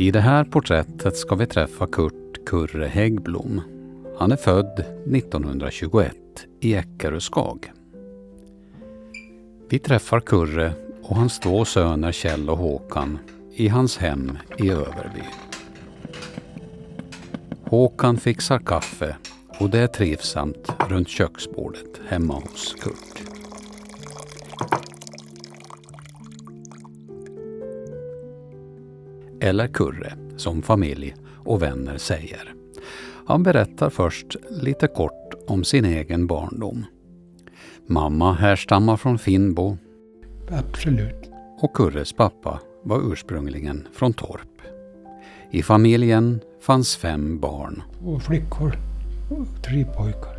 I det här porträttet ska vi träffa Kurt Kurre Häggblom. Han är född 1921 i Eckeröskag. Vi träffar Kurre och hans två söner Kjell och Håkan i hans hem i Överby. Håkan fixar kaffe och det är trivsamt runt köksbordet hemma hos Kurt. Eller Kurre, som familj och vänner säger. Han berättar först lite kort om sin egen barndom. Mamma härstammar från Finnbo. Absolut. Och Kurres pappa var ursprungligen från Torp. I familjen fanns fem barn. Två flickor och tre pojkar.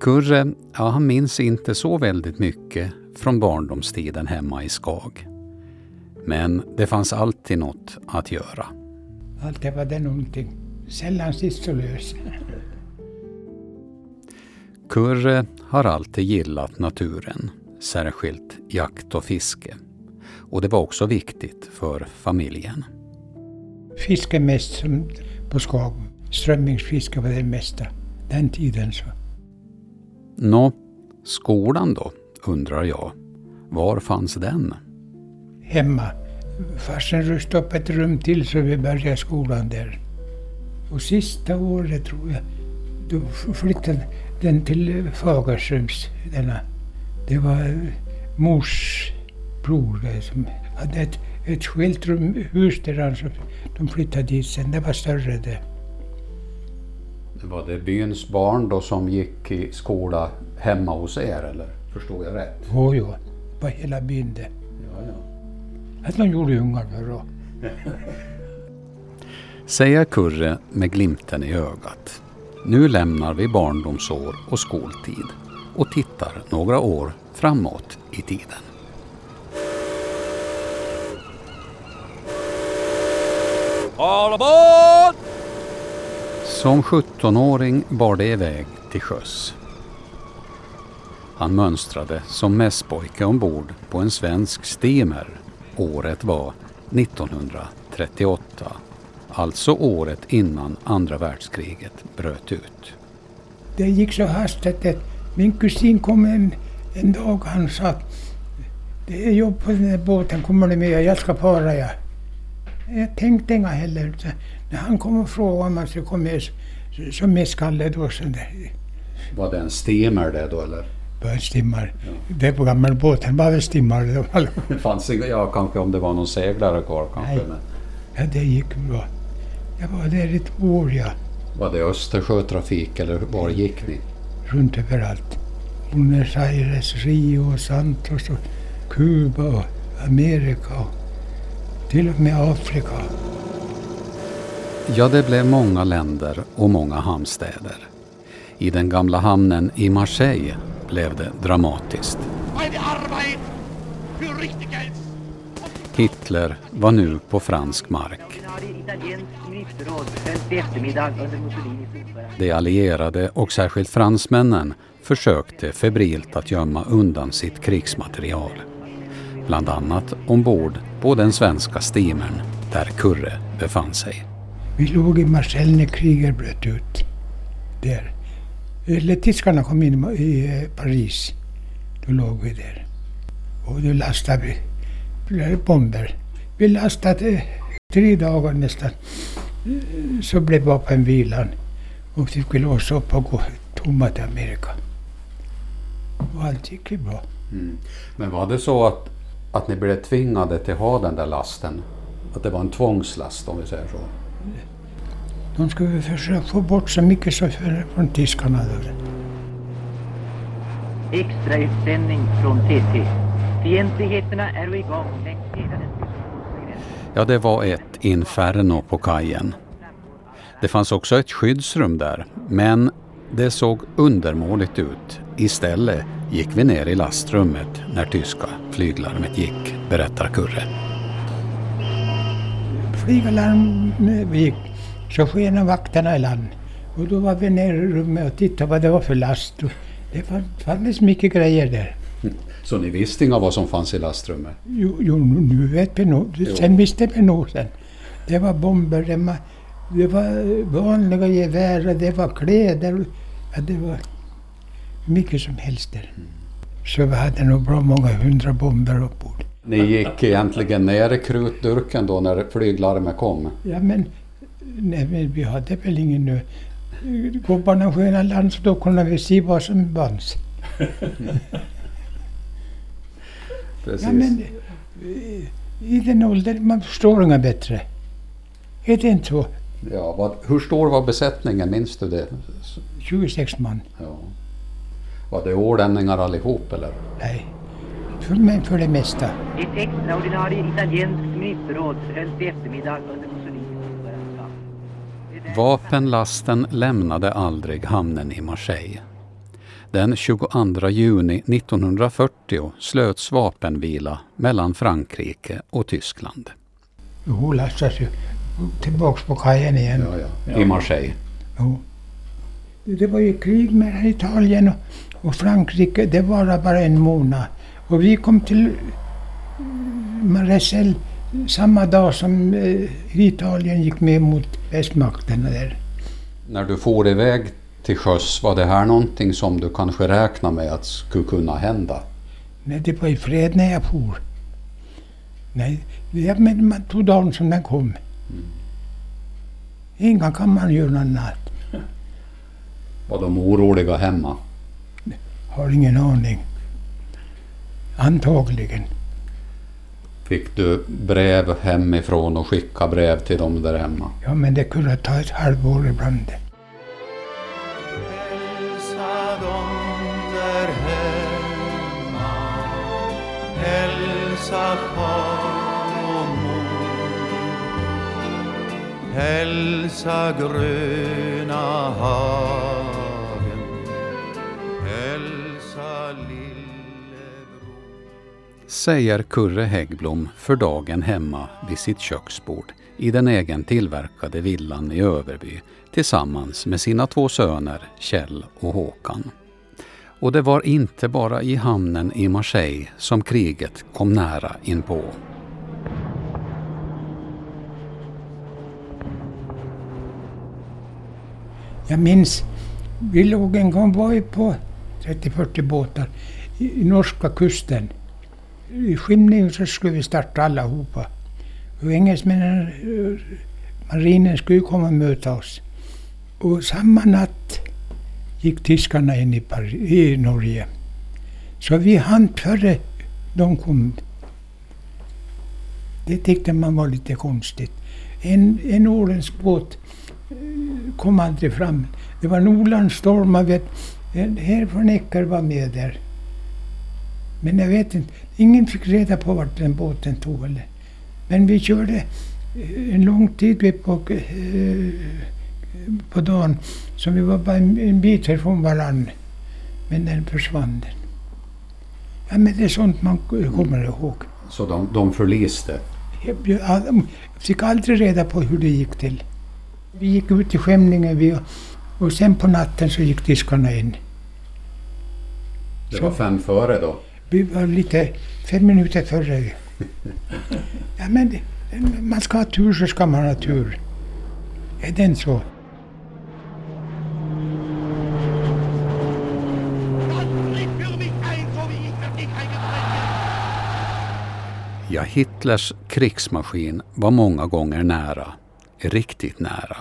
Kurre, ja, han minns inte så väldigt mycket från barndomstiden hemma i Skag. Men det fanns alltid något att göra. Alltid var det någonting. Sällan sysslolös. Kurre har alltid gillat naturen, särskilt jakt och fiske. Och det var också viktigt för familjen. Fiske mest på Skag. Strömmingsfiske var det mesta den tiden. så. Nå, skolan då, undrar jag. Var fanns den? Hemma. Farsan rustade upp ett rum till så vi började skolan där. Och sista året tror jag, då flyttade den till Fagerströms. Denna. Det var mors bror där som hade ett, ett skilt rum, hus där han, så de flyttade dit sen. Det var större det. Var det byns barn då som gick i skola hemma hos er eller förstod jag rätt? Jo, jo. På hela byn det. Ja, ja. Att de gjorde ungar för då. Säger Kurre med glimten i ögat. Nu lämnar vi barndomsår och skoltid och tittar några år framåt i tiden. All aboard! Som 17-åring bar det iväg till sjöss. Han mönstrade som mässpojke ombord på en svensk steamer. Året var 1938. Alltså året innan andra världskriget bröt ut. Det gick så hastigt att min kusin kom en, en dag han sa det är jobb på den här båten, kommer du med? Jag ska para ja. Jag tänkte inga heller. När han kom och frågade om jag skulle komma med så, så med skalle då så det Var det en steamer det då eller? Stimmar. Det på gamla båten var väl stimmar. det fanns ja kanske om det var någon seglare kvar kanske. Nej. Men Ja, det gick bra. Jag var där i två år ja. var det Östersjötrafik eller var gick ni? runt överallt. Buenos Aires, Rio, Santos, och Kuba och Amerika och till och med Afrika. Ja, det blev många länder och många hamnstäder. I den gamla hamnen i Marseille blev det dramatiskt. Hitler var nu på fransk mark. De allierade och särskilt fransmännen försökte febrilt att gömma undan sitt krigsmaterial. Bland annat ombord på den svenska steamern där Kurre befann sig. Vi låg i Marseille när kriget bröt ut. Där. Eller tyskarna kom in i eh, Paris. Då låg vi där. Och då lastade vi bomber. Vi lastade eh, tre dagar nästan. Eh, så blev vapenvilan. Och vi skulle låsa upp och gå tomma till Amerika. Och allt gick ju bra. Mm. Men var det så att, att ni blev tvingade till att ha den där lasten? Att det var en tvångslast om vi säger så? De skulle försöka få bort så mycket som för- från tyskarna. Extrautsändning från TT. Fientligheterna är igång längs hela den. Ja, det var ett inferno på kajen. Det fanns också ett skyddsrum där, men det såg undermåligt ut. Istället gick vi ner i lastrummet när tyska flyglarmet gick, berättar Kurre. Flygalarm eh, gick så skenade vakterna i land. Och då var vi nere i rummet och tittade vad det var för last. Det fann- fanns mycket grejer där. Så ni visste inga vad som fanns i lastrummet? Jo, jo nu vet vi nog. Sen visste vi nog sen. Det var bomber, det var, det var vanliga gevär, det var kläder. Det var mycket som helst där. Så vi hade nog bra många hundra bomber ombord. Ni gick egentligen ner i krutdurken då när flyglarmet kom? Ja men, nej, men vi hade väl ingen nu. Gubbarna sköna land så då kunde vi se vad som vanns. Precis. Ja men, i- i den åldern man förstår inga bättre. Är det inte så? Ja, vad, hur stor var besättningen? Minns du det? 26 man. Ja. Var det ålänningar allihop eller? Nej. För, men för det mesta. Ett extraordinarie italienskt ministerråd hölls i eftermiddag under Mussolinis ordförandeskap. Det är där- Vapenlasten lämnade aldrig hamnen i Marseille. Den 22 juni 1940 slöts vapenvila mellan Frankrike och Tyskland. Hon lastas ju tillbaks på kajen igen. I Marseille. Jo. Det var ju krig mellan Italien och, och Frankrike. Det var bara en månad. Och vi kom till Marseille samma dag som eh, Italien gick med mot västmakterna där. När du for iväg till sjöss, var det här någonting som du kanske räknar med att skulle kunna hända? Nej, det var i fred när jag for. Nej, det, men man tog dagen som den kom. Inga kan man göra något annat. Var de oroliga hemma? Har ingen aning. Antagligen. Fick du brev hemifrån och skicka brev till dem där hemma? Ja, men det kunde ta ett halvår ibland. Hälsa dem där hemma Hälsa far och mor Hälsa gröna hagen Säger Kurre Häggblom för dagen hemma vid sitt köksbord i den egen tillverkade villan i Överby tillsammans med sina två söner Kjell och Håkan. Och det var inte bara i hamnen i Marseille som kriget kom nära inpå. Jag minns, vi låg en konvoj på 30-40 båtar i, i norska kusten. I skymningen så skulle vi starta allihopa. Och engelsmännen, marinen skulle komma och möta oss. Och samma natt gick tyskarna in i, Paris, i Norge. Så vi hann före de kom. Det tyckte man var lite konstigt. En, en åländsk båt eh, kom aldrig fram. Det var Norrlandsstorm, man vet. Eh, Här från Ecker var med där. Men jag vet inte, ingen fick reda på vart den båten tog. Eller. Men vi körde eh, en lång tid på, eh, på dagen, så vi var bara en, bit ifrån varann. Men den försvann. Den. Ja, men det är sånt man kommer ihåg. Så de, de förliste. Jag, fick aldrig reda på hur det gick till. Vi gick ut i skämningen vi, och sen på natten så gick tyskarna in. Det var fem före då. Vi var lite fem minuter före. Ja, men man ska ha tur så ska man ha tur. Är inte så? Ja, Hitlers krigsmaskin var många gånger nära, riktigt nära.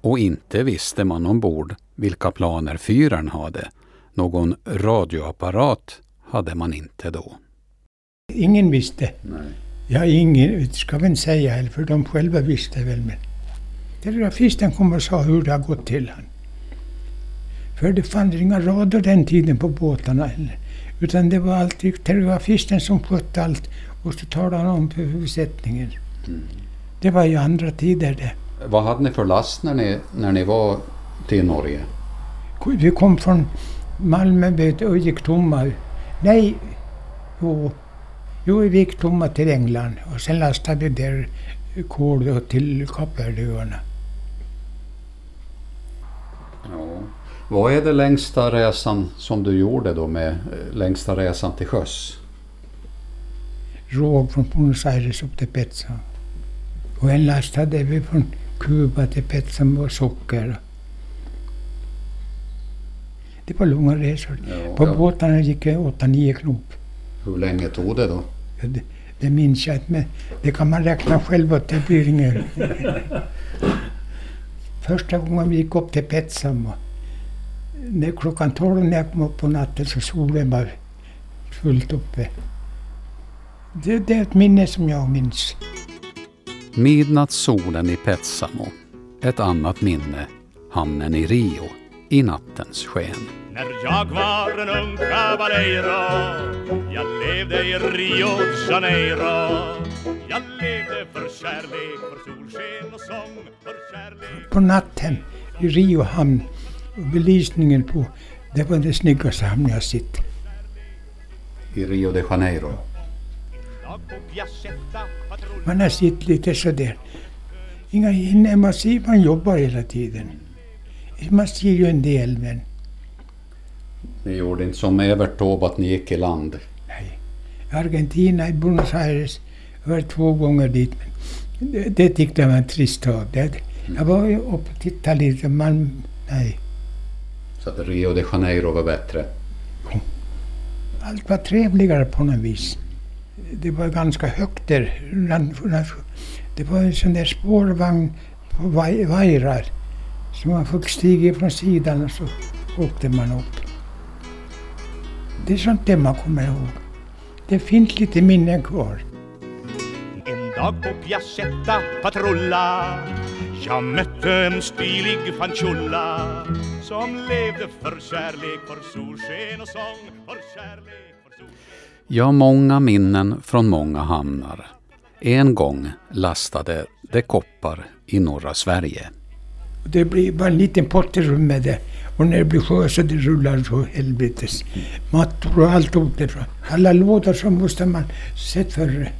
Och inte visste man ombord vilka planer fyren hade. Någon radioapparat hade man inte då. Ingen visste. Nej. Ja, ingen ska vi inte säga heller, för de själva visste väl. Men telegrafisten kom och sa hur det har gått till han. För det fanns inga rader den tiden på båtarna heller. Utan det var alltid telegrafisten som skötte allt och så talade han om för besättningen. Det var ju andra tider det. Vad hade ni för last när ni, när ni var till Norge? Vi kom från Malmö och gick tomma. Nej, jo, jo, vi gick tomma till England och sen lastade vi där kol då till Kapverdöarna. Ja. Vad är det längsta resan som du gjorde då med eh, längsta resan till sjöss? Råg från Buenos Aires upp till Petsa. Och en last hade vi från Kuba till Petsa med socker. Det var långa resor. Ja, På ja. båtarna gick det åtta, nio knop. Hur länge tog det då? Ja, Det, det minns jag inte, men det kan man räkna själv det blir inget. Första gången vi gick upp till Petsam när klockan tolv när jag kom upp på natten så solen var fullt uppe. Det, det är ett minne som jag minns. Midnattssolen i Petsamo. Ett annat minne. Hamnen i Rio. I nattens sken. När jag var en ung caballero Jag levde i Rio de Janeiro Jag levde för kärlek, för solsken och sång För kärlek På natten i Rio hamn, belysningen på, det var den snyggaste hamn jag sett. I Rio de Janeiro. Man har sett lite sådär. Inga hinner, man ser, man jobbar hela tiden. Man ser ju en del men Ni gjorde inte som Evert Taube att ni gick i land. nej. Argentina, i Buenos Aires, jag var två gånger dit. Men det, det tyckte jag var en trist stad. Det- Jag var ju uppe och tittade lite, man, nej. Så att Rio de Janeiro var bättre. Allt var trevligare på något vis. Det var ganska högt där. Det var en sån där spårvagn på vaj- vajrar. Så man fick stiga från sidan och så åkte man upp. Det är sånt där man kommer ihåg. Det finns lite minnen kvar. En dag på Piazzetta patrulla Jag mötte en stilig fanciulla Som levde för kärlek, för solsken och sång För kärlek, för solsken Ja, många minnen från många hamnar. En gång lastade det koppar i norra Sverige. Det blir bara en liten pott i rummet där. Och när det blir sjö så det rullar så helvetes. Mattor och allt åt därifrån. Alla lådor så måste man sett förr.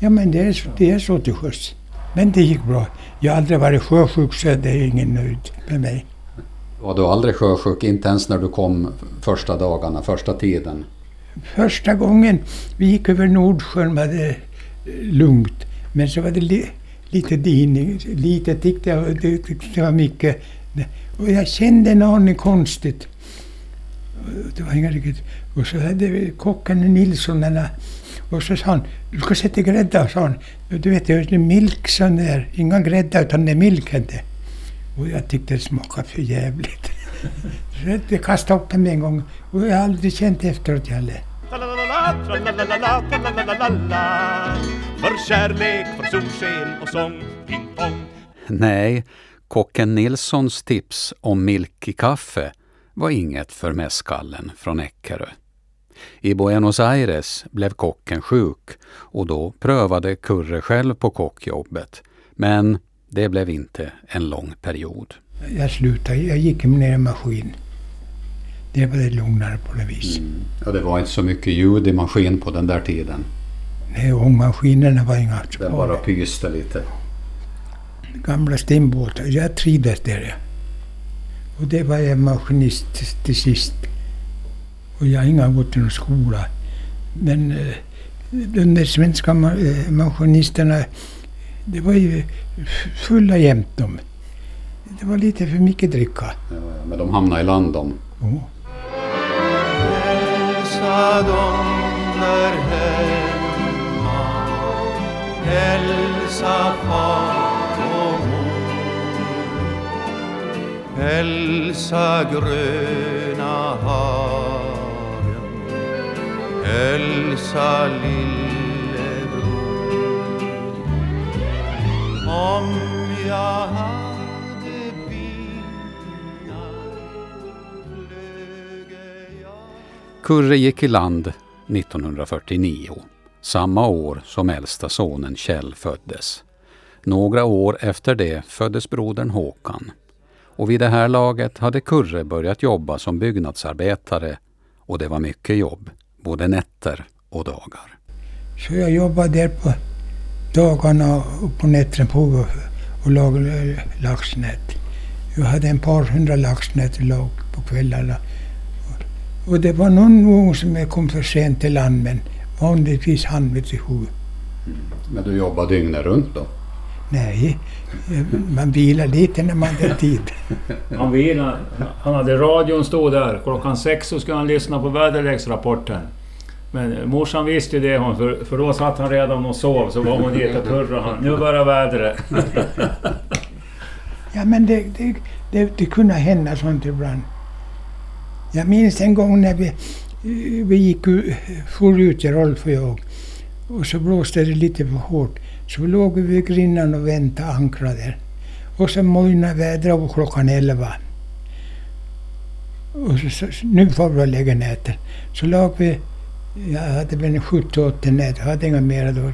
Ja men det är, så- det är så till sjöss. Men det gick bra. Jag har aldrig varit sjösjuk så det är ingen nöjd med mig. Var du aldrig sjösjuk, inte ens när du kom första dagarna, första tiden? Första gången vi gick över Nordsjön var det eh, lugnt. Men så var det lite dining. Lite tyckte jag, det tyckte var mycket. Och jag kände en aning konstigt. Det var inga riktigt. Och så hade kocken Nilsson eller och så sa han, du ska sätta grädda, sa han. Du vet, det är milk sån där. Inga grädda utan det är milk, inte. Och jag tyckte det smakade för jävligt. Så jag kastade upp den en gång och jag har aldrig känt efteråt heller. För kärlek, för solsken och sång Ping-pong Nej, kocken Nilssons tips om milk i kaffe var inget för mässkallen från Eckerö. I Buenos Aires blev kocken sjuk och då prövade Kurre själv på kockjobbet. Men det blev inte en lång period. Jag slutade, jag gick ner i maskin. Det var det lugnare på något vis. Ja, det var inte så mycket ljud i maskin på den där tiden. Nej, ångmaskinerna var inga Den bara pyste lite. Gamla stenbåtar. Jag trivdes där. ja. Och det var jag maskinist till- sist. Och jag har inga gått till någon skola. Men eh, de där svenska eh, maskinisterna, det var ju fulla jämt de. Det var lite för mycket dricka. Ja, ja, men de hamnade i land de. Oh. Hälsa far och mor. Hälsa gröna hagen. Hälsa lillebror Om jag hade vingar flöge jag Kurre gick i land 1949, samma år som äldsta sonen Kjell föddes. Några år efter det föddes brodern Håkan. Och vid det här laget hade Kurre börjat jobba som byggnadsarbetare och det var mycket jobb, både nätter och dagar. Så jag jobbade där på dagarna och på nätterna på och lagade laxnät. Jag hade en par hundra laxnät lag på kvällarna. Och det var någon gång som jag kom för sent till land men vanligtvis hann vi till sju. Men du jobbar dygnet runt då? Nej, eh, man vilar lite när man hade tid. Han vilade. Han hade radion stod där. Klockan sex så skulle han lyssna på väderleksrapporten. Men morsan visste ju det hon, för, för då satt han redan och sov. Så var hon dit och turrade han. Nu börjar vädret. Ja, men det, det, det, det kunde hända sånt ibland. Jag minns en gång när vi, vi gick u- for ut, Rolf och jag. Och så blåste det lite för hårt. Så låg vi vid grinnan och väntade ankrade. Och så mojnade vädret och klockan elva. Och så, så, nu får vi lägga näten. Så låg vi, jag hade väl en 70-80 nät, jag hade inga mera då.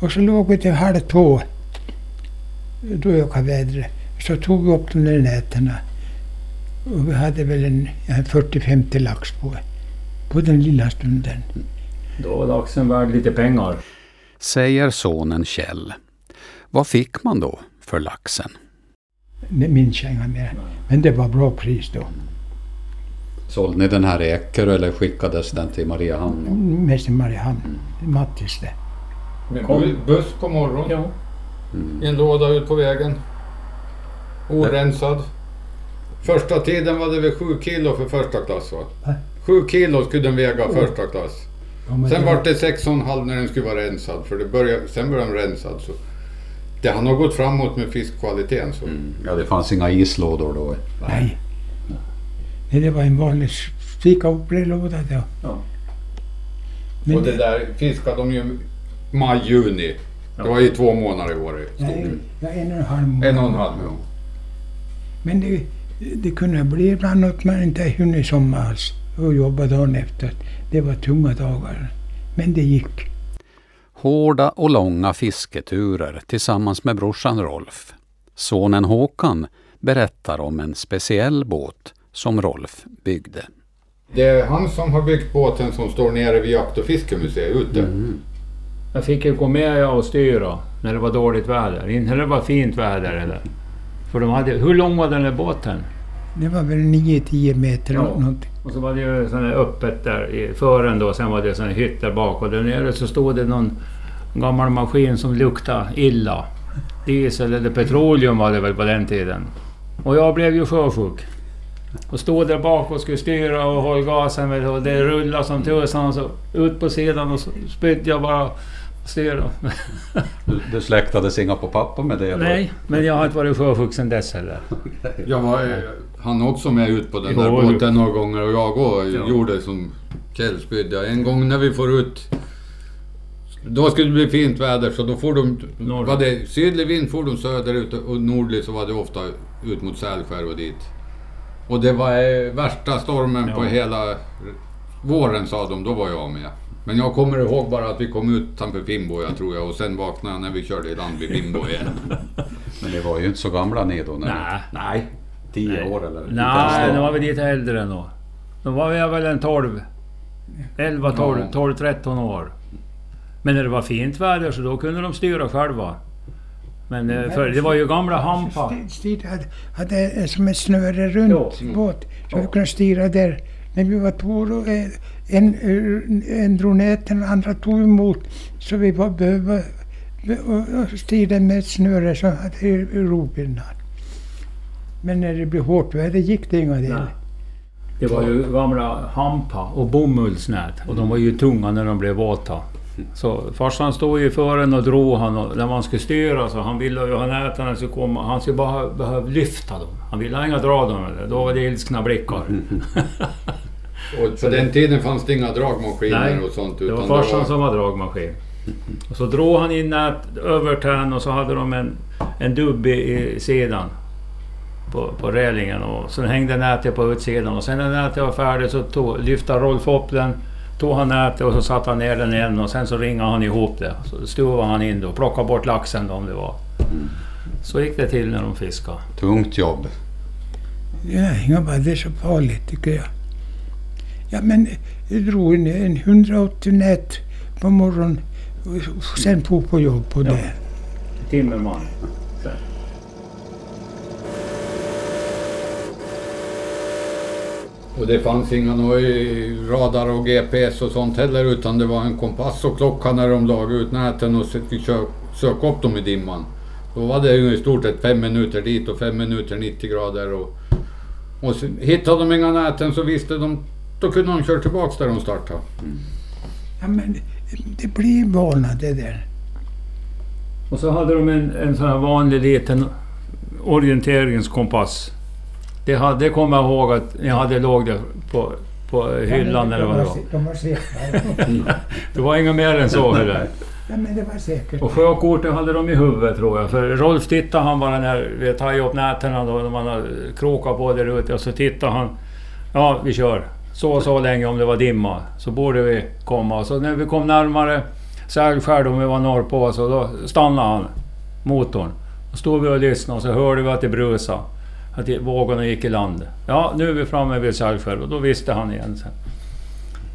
Och så låg vi till halv två. Då ökade vädret. Så tog vi upp de där nätena. Och vi hade väl en en 40-50 lax på, på den lilla stunden. Då var laxen värd lite pengar. Säger sonen Kjell. Vad fick man då för laxen? Det minns jag inga mer. Men det var bra pris då. Sålde ni den här i Eckerö eller skickades den till Mariehamn? Mest i Mariehamn. Mattis det. Kom. bu- buss på morgonen. Ja. I en låda ut på vägen. Orensad. Första tiden var det väl 7 kilo för första klass va? 7 kilo skulle den väga första klass. Ja, Sen det var det 6,5 när den skulle vara rensad. För det började, sen började den rensad. Så det har nog gått framåt med fiskkvaliteten. Så. Ja, det fanns inga islådor då. Nej. Nej, det var en vanlig fikaopplåda då. Ja. Men Och det där fiskade de ju maj, juni. Det var ju två månader i år. nej, ja, en och en halv månad. En och en halv. Ja. Men det, det kunde bli ibland att man inte hunnit somma alls och jobba dagen efter. Det var tunga dagar. Men det gick. Hårda och långa fisketurer tillsammans med brorsan Rolf. Sonen Håkan berättar om en speciell båt som Rolf byggde. Det är han som har byggt båten som står nere vid Jakt och fiskemuseet ute. Jag fick ju gå med och styra när det var dåligt väder. Inte när det var fint väder eller. För de hade, hur lång var den där båten? Det var väl 9-10 meter Ja. eller någonting. Och så var det ju sån här öppet där i fören då, sen var det sån här hytt där bak och där nere så stod det någon gammal maskin som luktade illa. Diesel eller petroleum var det väl på den tiden. Och jag blev ju sjösjuk. Och stod där bak och skulle styra och hålla gasen och det rullade som tusan och så ut på sidan och så spydde jag bara och styra. Du, du släktades inga på pappa med det? Nej, men jag har inte varit sjösjuk sedan dess heller. Jag var han också med ut på den Jo, där båten några gånger och jag och Ja. gjorde som Kjell spydde. En gång när vi får ut då skulle det bli fint väder så då får de... Norr. Var det sydlig vind får de söderut och nordlig så var det ofta ut mot Sälskär och dit. Och det var eh, värsta stormen på Ja. hela våren sa de, då var jag med. Men jag kommer ihåg bara att vi kom ut utanför Finnboja tror jag och sen vaknade jag när vi körde i land vid Finnboja igen. Men ni var ju inte så gamla ni då? Nej. Nej. Tio Nej. år eller? Nej, då. var vi lite äldre än då. Då var jag väl en 12, 11, 12, Ja. 12 13 år. Men när det var fint väder så då kunde de styra själva. Men eh, för, det var ju gamla hampar. St- Stig hade, hade som ett snöre runt Ja. båt. Så vi kunde styra där. När vi var två, då, eh, en, eh, en drog näten och andra tog emot. Så vi var behöva be- och- och styrde med ett snöre så hade ropinnar. Men när det blev hårt väder gick det inga del. Nej. Det var ju gamla hampa och bomullsnät och de var ju tunga när de blev våta. Så farsan stod ju i fören och drog han och när man skulle styra så han ville ju ha näten så kom han skulle bara behöva lyfta dem. Han ville inga dra dem. Då var det ilskna blickar. Och på den tiden fanns det inga dragmaskiner Nej, och sånt. Det utan var farsan som var dragmaskin. Och så drog han in nät över tän och så hade de en, en dubb i, i sidan. På, på relingen och så hängde nätet på utsidan och sen när nätet var färdigt så tog, lyfte Rolf upp den. Tog han nätet och så satte han ner den igen och sen så ringade han ihop det. Så stuvade han in det och plockade bort laxen då om det var. Så gick det till när de fiskade. Tungt jobb. Ja, jag bara, det är så farligt tycker jag. Ja, men jag drog en, en 180 nät på morgonen och och sen på på jobb på Ja. det. Timmerman. Och det fanns inga radar och GPS och sånt heller utan det var en kompass och klocka när de lagade ut näten och fick sö- söka upp dem i dimman. Då var det ju i stort sett fem minuter dit och fem minuter 90 grader. Och, och så hittade de inga näten så visste de, då kunde de köra tillbaks där de startade. Ja, men det blir vana det där. Och så hade de en, en sån här vanlig liten orienteringskompass. Det, hade, det kommer jag ihåg att jag hade låg där på, på hyllan eller vad det var. De var säkra. Det var inget mer än så. Ja, men det var säkert. Och sjökortet hade de i huvudet tror jag. För Rolf tittade han bara när vi tagit upp nätterna då, när man har krokat på där ute. Och så tittade han. Ja, vi kör. Så och så länge om det var dimma. Så borde vi komma. Så när vi kom närmare Sägskär om vi var norr på så då stannade han motorn. Då stod vi och lyssnade och så hörde vi att det brusade. Att vågorna gick i land. Ja, nu är vi framme vid Sägskär och då visste han igen sen.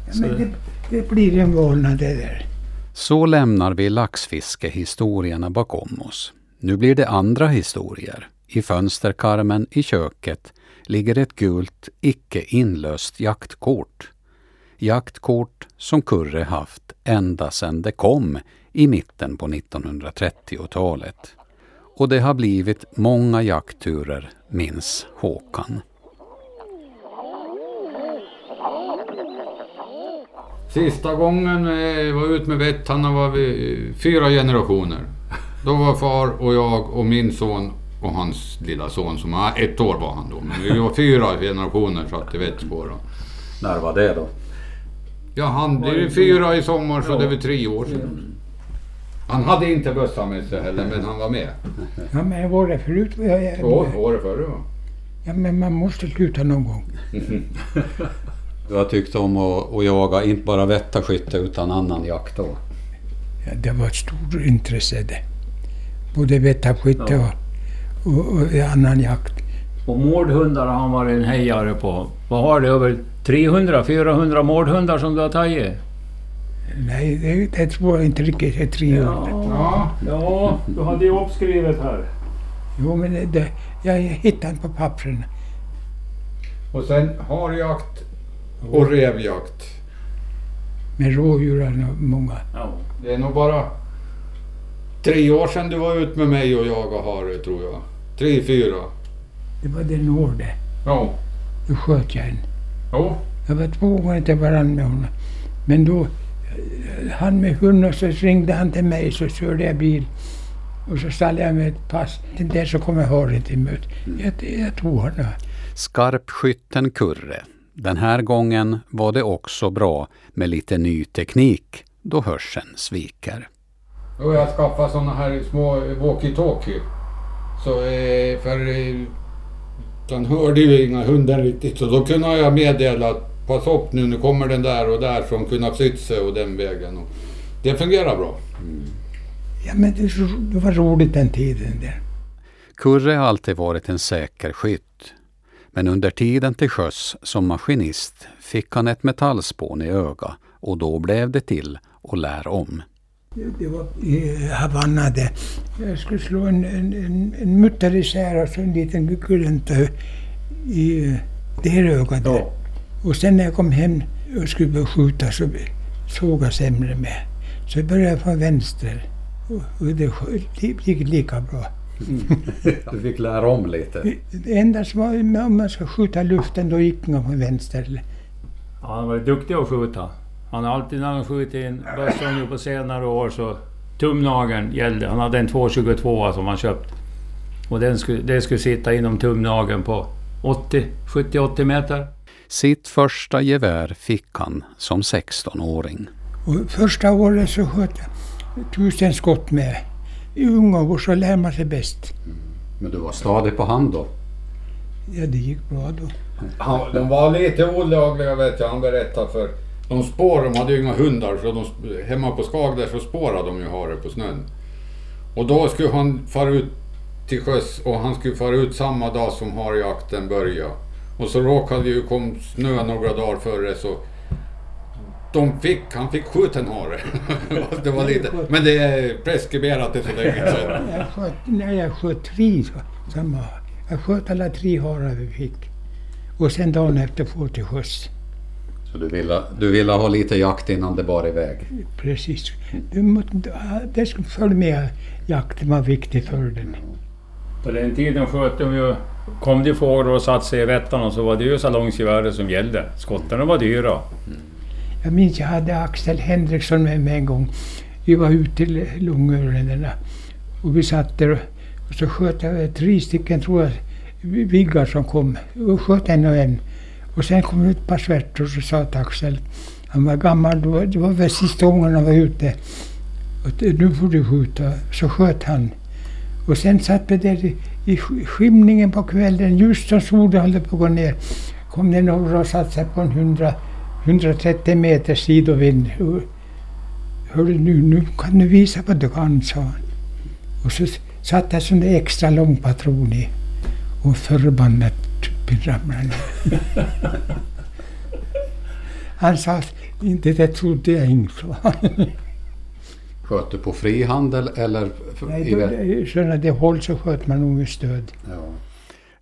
Ja, men det, det blir en vana det där. Så lämnar vi laxfiskehistorierna bakom oss. Nu blir det andra historier. I fönsterkarmen i köket ligger ett gult, icke inlöst jaktkort. Jaktkort som Kurre haft ända sedan det kom i mitten på 1930-talet. Och det har blivit många jaktturer, minns Håkan. Sista gången vi var ute med Vetthanna var vi fyra generationer. Då var far och jag och min son och hans lilla son som var ett år var han då. Men vi var fyra generationer så att det vet på då. När var det då? Ja, han blir fyra i sommar så det är väl tre år sedan. Han hade inte bössa med sig heller men han var med. Ja, men var det förut var jag... Ja, året före va? Ja, men man måste sluta någon gång. Du har tyckt om att, att jaga inte bara vättarskytte utan annan jakt då? Ja, det var ett stort intresse det. Både vettarskytte Ja. och, och, och annan jakt. Och mårdhundar har han varit en hejare på. Vad har det? Över 300-400 mårdhundar som du har tagit? Nej, det, det tror jag inte riktigt är 300. Ja, ja, du hade ju uppskrivet här. Jo, men det, det, jag hittade på pappren. Och sen harjakt och revjakt. Med rådjur och många. Ja. Det är nog bara tre år sedan du var ute med mig och jagade hare tror jag. Tre, fyra. Det var den år det. Ja. Då sköt jag en. Jo. Jag var två gånger till varann med honom. Men då, han med hunden, så ringde han till mig så körde jag bil. Och så ställde jag med ett pass. Den där så kom jag haren till möte. Jag, jag tog honom. Skarpskytten Kurre. Den här gången var det också bra med lite ny teknik då hörseln sviker. Och jag skaffade såna här små walkie-talkie. Så eh, för eh, den hörde ju inga hundar riktigt. Så då kunde jag meddela att pass upp nu, nu kommer den där och där från kunna flytta sig och den vägen. Och det fungerar bra. Ja, men det, det var roligt den tiden där. Kurre har alltid varit en säker skytt. Men under tiden till sjöss som maskinist fick han ett metallspån i öga och då blev det till att lära om. Det, var i Havanna det. Jag skulle slå en, en, en, en mutter isär och så en liten glänta i eh, det här ögat. där. Och sen när jag kom hem och skulle börja skjuta så såg jag sämre med. Så jag började från vänster. Och, det gick lika bra. Du fick lära om lite. Det enda som var om man ska skjuta luften då gick man från vänster. Ja, Han var duktig att skjuta. Han har alltid när han skjutit in bössan nu på senare år så tumnageln gällde. Han hade en 222 som han köpt. Och den skulle, det skulle sitta inom tumnageln på 80, 70-80 meter. Sitt första gevär fick han som 16-åring. Och första året så sköt jag tusen skott med. I unga år så lär man sig bäst. Men du var stadig på hand då? Ja, det gick bra då. Ja, de var lite olagliga vet jag, han berättade för. De spår, de hade ju inga hundar så de, hemma på Skag där så spårade de ju hare på snön. Och då skulle han fara ut till sjöss och han skulle fara ut samma dag som harjakten började. Och så råkade ju kom snö några dagar före så de fick, han fick skjuta en hare. det var lite, men det är preskriberat det så länge sedan. Jag sköt, nej, jag sköt tre samma. Jag sköt alla tre harar vi fick. och sen dagen efter få till sjöss. Så du ville, du ville ha lite jakt innan det bar iväg? Precis. Du måste, det som följde med jakten var viktigt för den. På den tiden sköt de ju... Kom det fåglar och satte sig i rättan och så var det ju salongsgeväret som gällde. Skottarna var dyra. Jag minns jag hade Axel Henriksson med mig en gång. Vi var ute till Långören och vi satt där och, så sköt jag tre stycken, tror jag, viggar som kom. Och sköt en och en. Och sen kom det ett par svärtor och så sa till Axel, han var gammal då, det var väl sista gången han var ute. Och nu får du skjuta. Så sköt han. Och sen satt vi där i, i sk- skymningen på kvällen, just som solen höll på att gå ner. Kom det några och satte sig på en 100, 130 meter sidovind. Hörru nu, nu kan du visa vad du kan, sa han. Och så s- satte jag sån där extra lång patron i. Och förbannat tuppen ramlade ner. Han sa inte det trodde jag inte. Sa han. Sköt du på frihandel eller Nej, då, sådana där håll så sköt man nog med stöd. ja.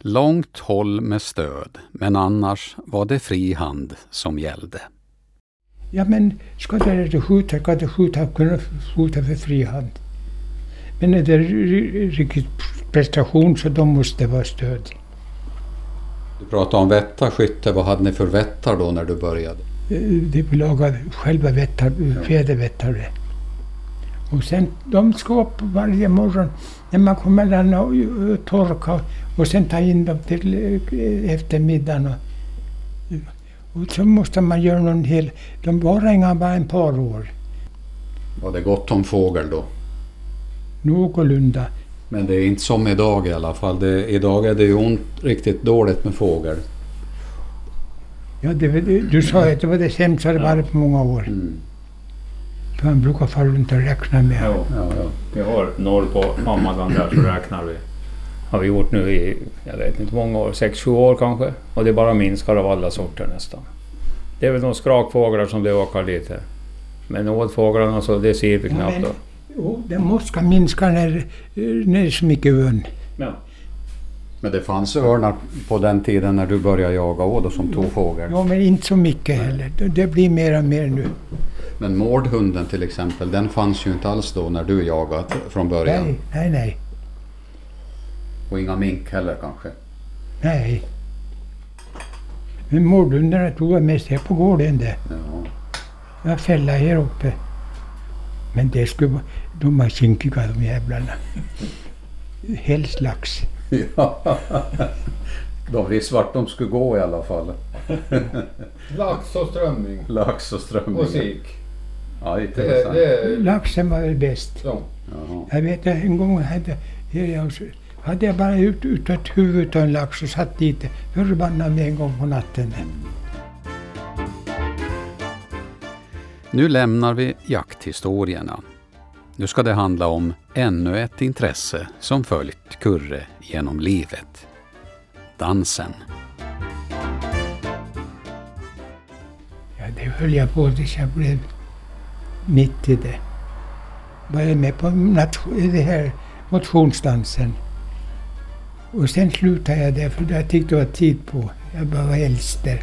Långt håll med stöd, men annars var det fri hand som gällde. Ja men ska du skjuta, ska du skjuta, kunna skjuta för fri hand. Men är det ri- riktigt prestation så då måste det vara stöd. Du pratade om vättarskytte, vad hade ni för vättar då när du började? Eh, Det lagade själva vättar, fjädervättare. Och sen de ska upp varje morgon när man kommer där och torka och sen ta in dem till eh, eftermiddagen. Och, och så måste man göra någon hel... De var inga bara en par år. Var det gott om fågel då? Någorlunda. Men det är inte som idag i alla fall. Det, idag är det ju ont, riktigt dåligt med fågel. Ja, det, du sa ju att det var det sämsta det varit på många år. Mm. För han brukar och räkna med. Jo, Ja, ja. vi har norr på Hammargan där så räknar vi. Har vi gjort nu i, jag vet inte många år, 6-7 år kanske. Och det bara minskar av alla sorter nästan. Det är väl de skrakfåglar som det åker lite. Men ådfåglarna så det ser vi Ja, knappt men- då. Och den måste minska när, när det är så mycket ön. Ja. Men det fanns örnar på den tiden när du började jaga också som tog fågel. Ja, men inte så mycket heller. Det- Det blir mer och mer nu. Men mårdhunden till exempel, den fanns ju inte alls då när du jagade från början. Nej, nej, nej. Och inga mink heller kanske. nej. Men mårdhundarna tog jag mest här på gården där. Ja. Jag fälla här uppe. Men det skulle vara... De var kinkiga de jävlarna. Helst lax. Ja. De visste vart de skulle gå i alla fall. Lax och strömming Lax och strömming. och sik. Ja, Det, intressant. det, Laxen var väl bäst. ja. Jaha. Jag vet att en gång hade, jag, hade jag bara ut, ut ett huvud av en lax och satt dit förbannad med en gång på natten. Nu lämnar vi jakthistorierna. Nu ska det handla om ännu ett intresse som följt Kurre genom livet. Dansen. Ja, det höll jag på tills jag blev 90 det. Var jag med på den det här motionsdansen. Och sen slutade jag där för jag tyckte det var tid på. Jag bara var äldst där.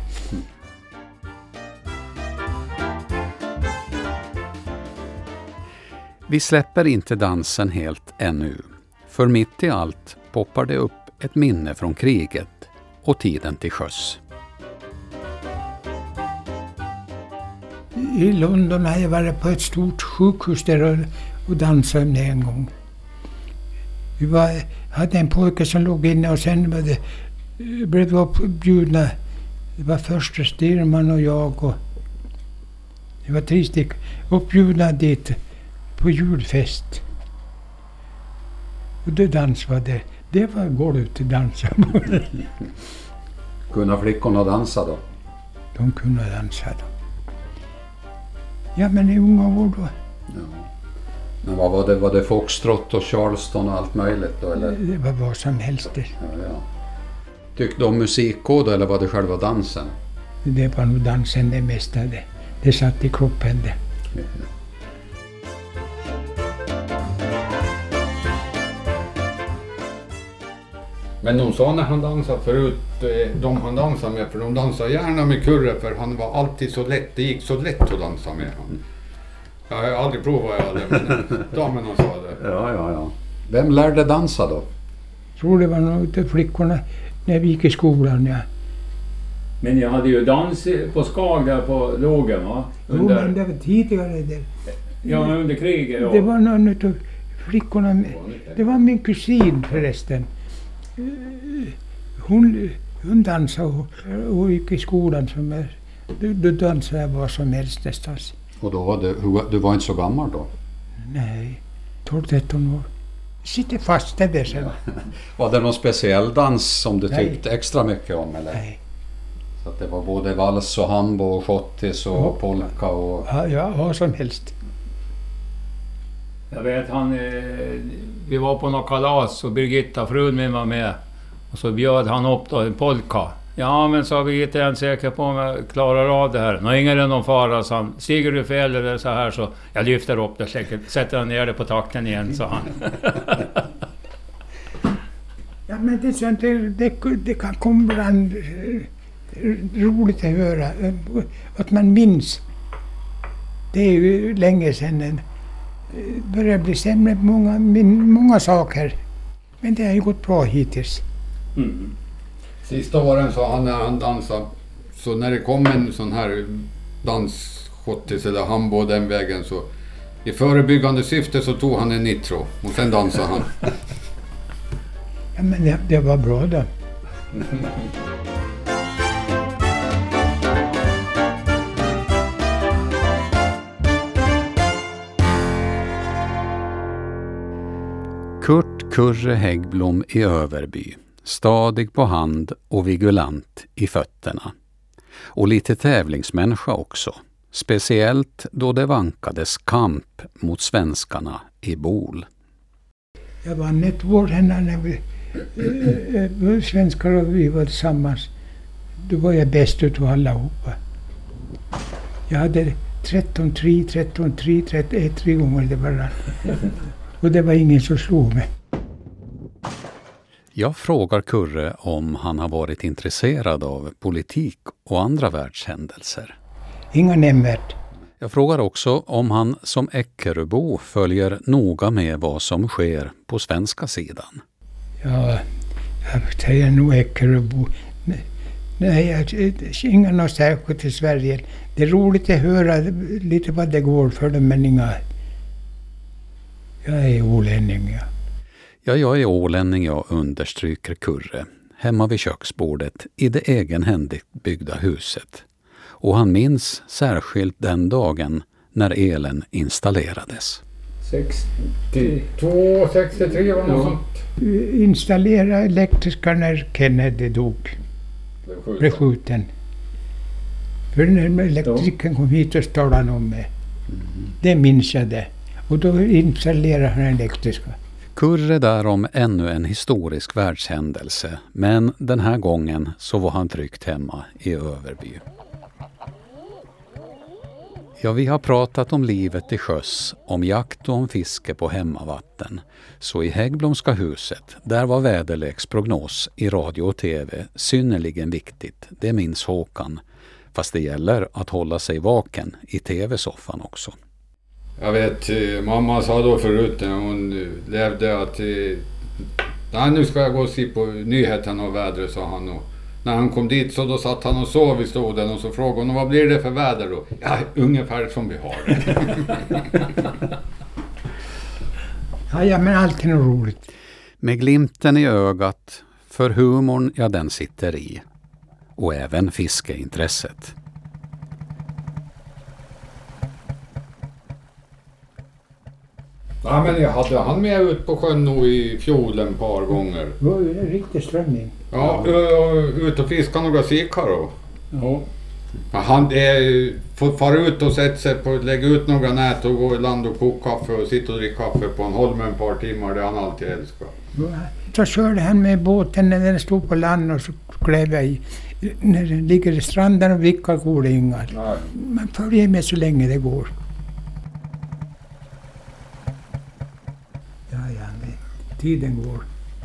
Vi släpper inte dansen helt ännu. För mitt i allt poppar det upp ett minne från kriget och tiden till sjöss. I London hade jag varit på ett stort sjukhus där och, och dansat med en gång. Vi var, hade en pojke som låg inne och sen var det, blev vi uppbjudna. Det var första styrman och jag och det var tre stycken uppbjudna dit på julfest. Och det dans var det. Var golv till dansa på. Kunna flickorna dansa då? De kunde dansa då. Ja men i unga år då. Men vad var det? Var det foxtrot och charleston och allt möjligt då eller? Det var vad som helst det. Ja, ja. Tyckte du om musikkod då eller var det själva dansen? Det var nog dansen det mesta det. Det satt i kroppen det. Men de sa när han dansade förut, eh, de han dansade med, för de dansade gärna med Kurre för han var alltid så lätt, det gick så lätt att dansa med honom. Jag har aldrig provat jag aldrig, men damerna sa det. Ja, ja, ja. Vem lärde dansa då? tror det var några av flickorna när vi gick i skolan. Ja. Men ni hade ju dans på Skag där på Lågen va? Jo, men Under, det var tidigare. Det, ja, under kriget. Ja. det var någon av flickorna. Det var min kusin förresten. Hon, hon dansade och, och gick i skolan. Som då, då dansade jag vad som helst nästan. Och då var du, du var inte så gammal då? Nej, 12-13 år. Sitter fast där sen. Var det någon speciell dans som du Nej. tyckte extra mycket om eller? Nej. Så att det var både vals och hambo och schottis och Ja. polka och... Ja, ja, vad som helst. Jag vet han... Eh, vi var på något kalas och Birgitta, frun min, var med. Och så bjöd han upp då en polka. Ja men sa Birgitta, jag är inte säker på om jag klarar av det här. Nå ingen är någon fara, sa han. Stiger du fel eller så här så jag lyfter upp det, säkert, sätter ner det på takten igen, sa han. Ja, men det, är sånt, det, det, det kan komma ibland eh, roligt att höra. Eh, att man minns. Det är ju länge sedan. Det börjar bli sämre på många, många saker. Men det har ju gått bra hittills. Mm. Sista åren sa han när han dansade, så när det kom en sån här dansschottis eller hambo den vägen så i förebyggande syfte så tog han en nitro och sen dansade han. Ja, men det, det var bra då. Kurt Kurre Häggblom i Överby. Stadig på hand och vigulant i fötterna. Och lite tävlingsmänniska också. Speciellt då det vankades kamp mot svenskarna i Bol. Jag vann ett år när vi, eh, eh, eh, svenskar och vi var tillsammans. Då var jag bäst utav allihopa. Jag hade 13-3, 13-3, 31 tre gånger det bara. Och det var ingen som slog mig. Jag frågar Kurre om han har varit intresserad av politik och andra världshändelser. Inga nämnvärt. Jag frågar också om han som Eckeröbo följer noga med vad som sker på svenska sidan. Ja, jag säger nog Eckeröbo. Nej, jag, inga något särskilt i Sverige. Det är roligt att höra lite vad det går för dem, men inga... Jag är ålänning, ja. Ja, jag är ålänning, jag understryker Kurre, hemma vid köksbordet i det egenhändigt byggda huset. Och han minns särskilt den dagen när elen installerades. 60... 2, 63 var något sånt. installera elektriska när Kennedy dog, blev skjuten. För när elektrikern kom hit och talade om mig. Det minns jag det. Och då installerade han elektriska. Kurre där om ännu en historisk världshändelse, men den här gången så var han tryggt hemma i Överby. Ja, vi har pratat om livet till sjöss, om jakt och om fiske på hemmavatten. Så i Häggblomska huset, där var väderleksprognos i radio och tv synnerligen viktigt, det minns Håkan. Fast det gäller att hålla sig vaken i tv-soffan också. Jag vet, eh, mamma sa då förut när hon eh, levde att eh, Nej, nu ska jag gå och se på nyheterna och vädret, sa han. Och när han kom dit så då satt han och sov i stolen och så frågade hon vad blir det för väder då? Ja, ungefär som vi har det. Ja, ja, men allt är nog roligt. Med glimten i ögat, för humorn, ja den sitter i. Och även fiskeintresset. Ja, men jag hade han med ut på sjön nog i fjol ett par gånger. Det var ju en riktig strömming. Ja, ut och fiska några sikar då. Ja. Han är, får fara ut och sätta sig på, lägga ut några nät och gå i land och koka kaffe och sitta och dricka kaffe på en holme ett par timmar. Det han alltid älskat. Så körde han med båten när den stod på land och så klev jag i. När den ligger i stranden och vickar inga. Nej. Man följer med så länge det går. Tiden går.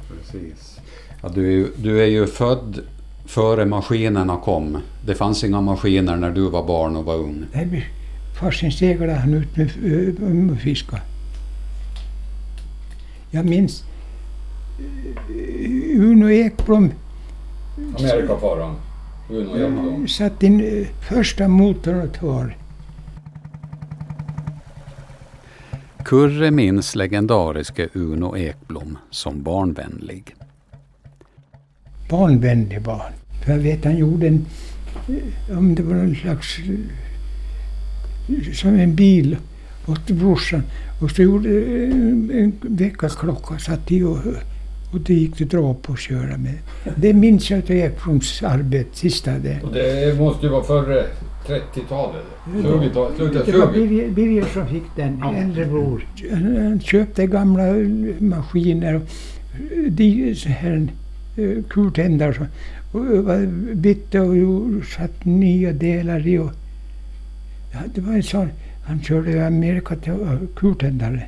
Precis. Ja, du, är ju, du är ju född före maskinerna kom. Det fanns inga maskiner när du var barn och var ung. Nej, farsen seglade han ut med, eh, med fiska. Jag minns eh, Uno Ekblom Amerikafaran. Uno Ekblom. satt in första motorn och tar. Kurre minns legendariske Uno Ekblom som barnvänlig. barnvänlig var han. Jag vet han gjorde en, om det var någon slags, som en bil åt brorsan. Och så gjorde eh, en väckarklocka, satt i och, och det gick det dra på att köra med. Det minns jag av Ekbloms arbete, sista det. Och det måste ju vara före 30-talet. 20-talet. Slutet Det var 20. Birger, Birger som fick den, äldre bror. Han, köpte gamla eh, maskiner och eh, de, så här, eh, kultändare så- och bytte och satte nya delar i. Och, ja, det var en sån, han körde i Amerika till kultändare.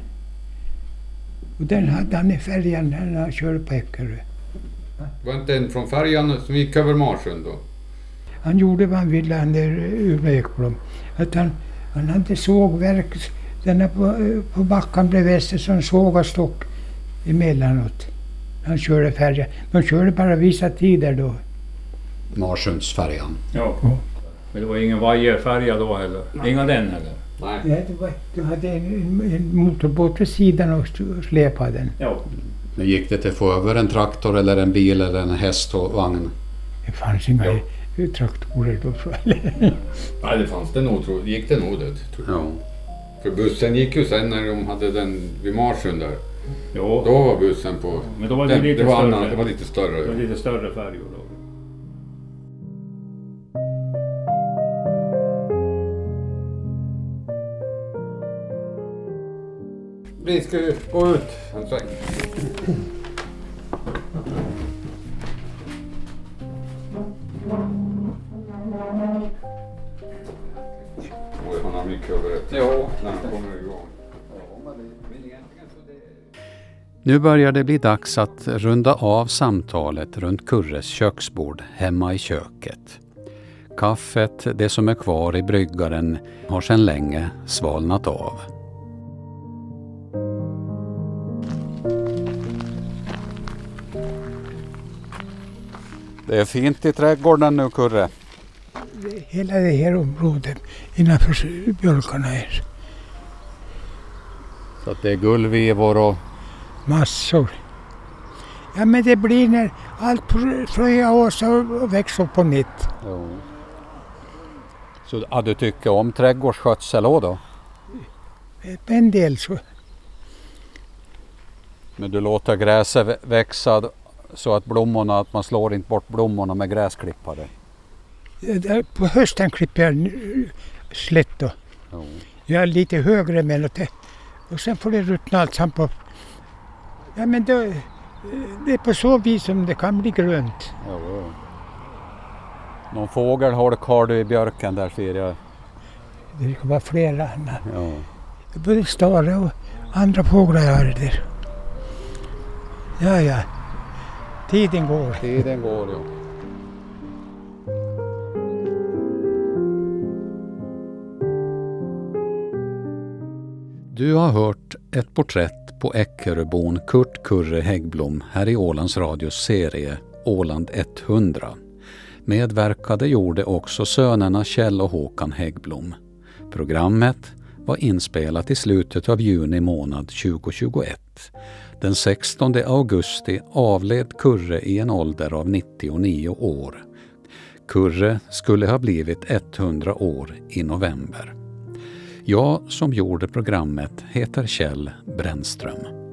Och den hade han i färjan när han körde på Eckerö. Var inte en från färjan som gick över Marsund då? Han gjorde vad han ville, han där Uno Ekblom. Att han, han hade sågverk, den är på, på backen bredvid som sågastock emellanåt. Han körde färja. De körde bara vissa tider då. Marsundsfärjan. Ja. Ja. Men det var ingen vajerfärja då heller? Inga den heller? Nej. Nej, det var, du hade en, en, motorbåt vid sidan och och släpade den. Ja. Men gick det till att få över en traktor eller en bil eller en häst och vagn? Det fanns inga traktorer då. tror jag. Nej, det fanns det nog. Gick det nog det. Tror jag. Ja. För bussen gick ju sen när de hade den vid Marsund där. Jo, Då var bussen på... men då var det den, lite det var större. annan, det var lite det större. var lite större färjor då. Vi ska ju gå ut en sväng. När han kommer igång. Nu börjar det bli dags att runda av samtalet runt Kurres köksbord hemma i köket. Kaffet, det som är kvar i bryggaren, har sedan länge svalnat av. Det är fint i trädgården nu Kurre. Hela det här området innanför björkarna är Så att det är gullvivor och massor. Ja men det blir när allt sig och växer upp på nytt. Jo. Så ja, du tycker om trädgårdsskötsel också då? En del så. Men du låter gräset vä- växa så att blommorna, att man slår inte bort blommorna med gräsklippare? På hösten klipper jag n- slätt då. Jo. Jag är lite högre men det, och sen får det ruttna alltsammans på. Ja men då, det är på så vis som det kan bli grönt. Jo. Någon fågelholk har du i björken där ser jag. Det kan vara flera. Ja. Både stare och andra fåglar jag där. Ja, ja. Tiden går. Tiden går ju. Du har hört ett porträtt på Eckeröbon Kurt Kurre Häggblom här i Ålands Radios serie Åland 100. Medverkade gjorde också sönerna Kjell och Håkan Häggblom. Programmet var inspelat i slutet av juni månad 2021. Den 16 augusti avled Kurre i en ålder av 99 år. Kurre skulle ha blivit 100 år i november. Jag som gjorde programmet heter Kjell Brännström.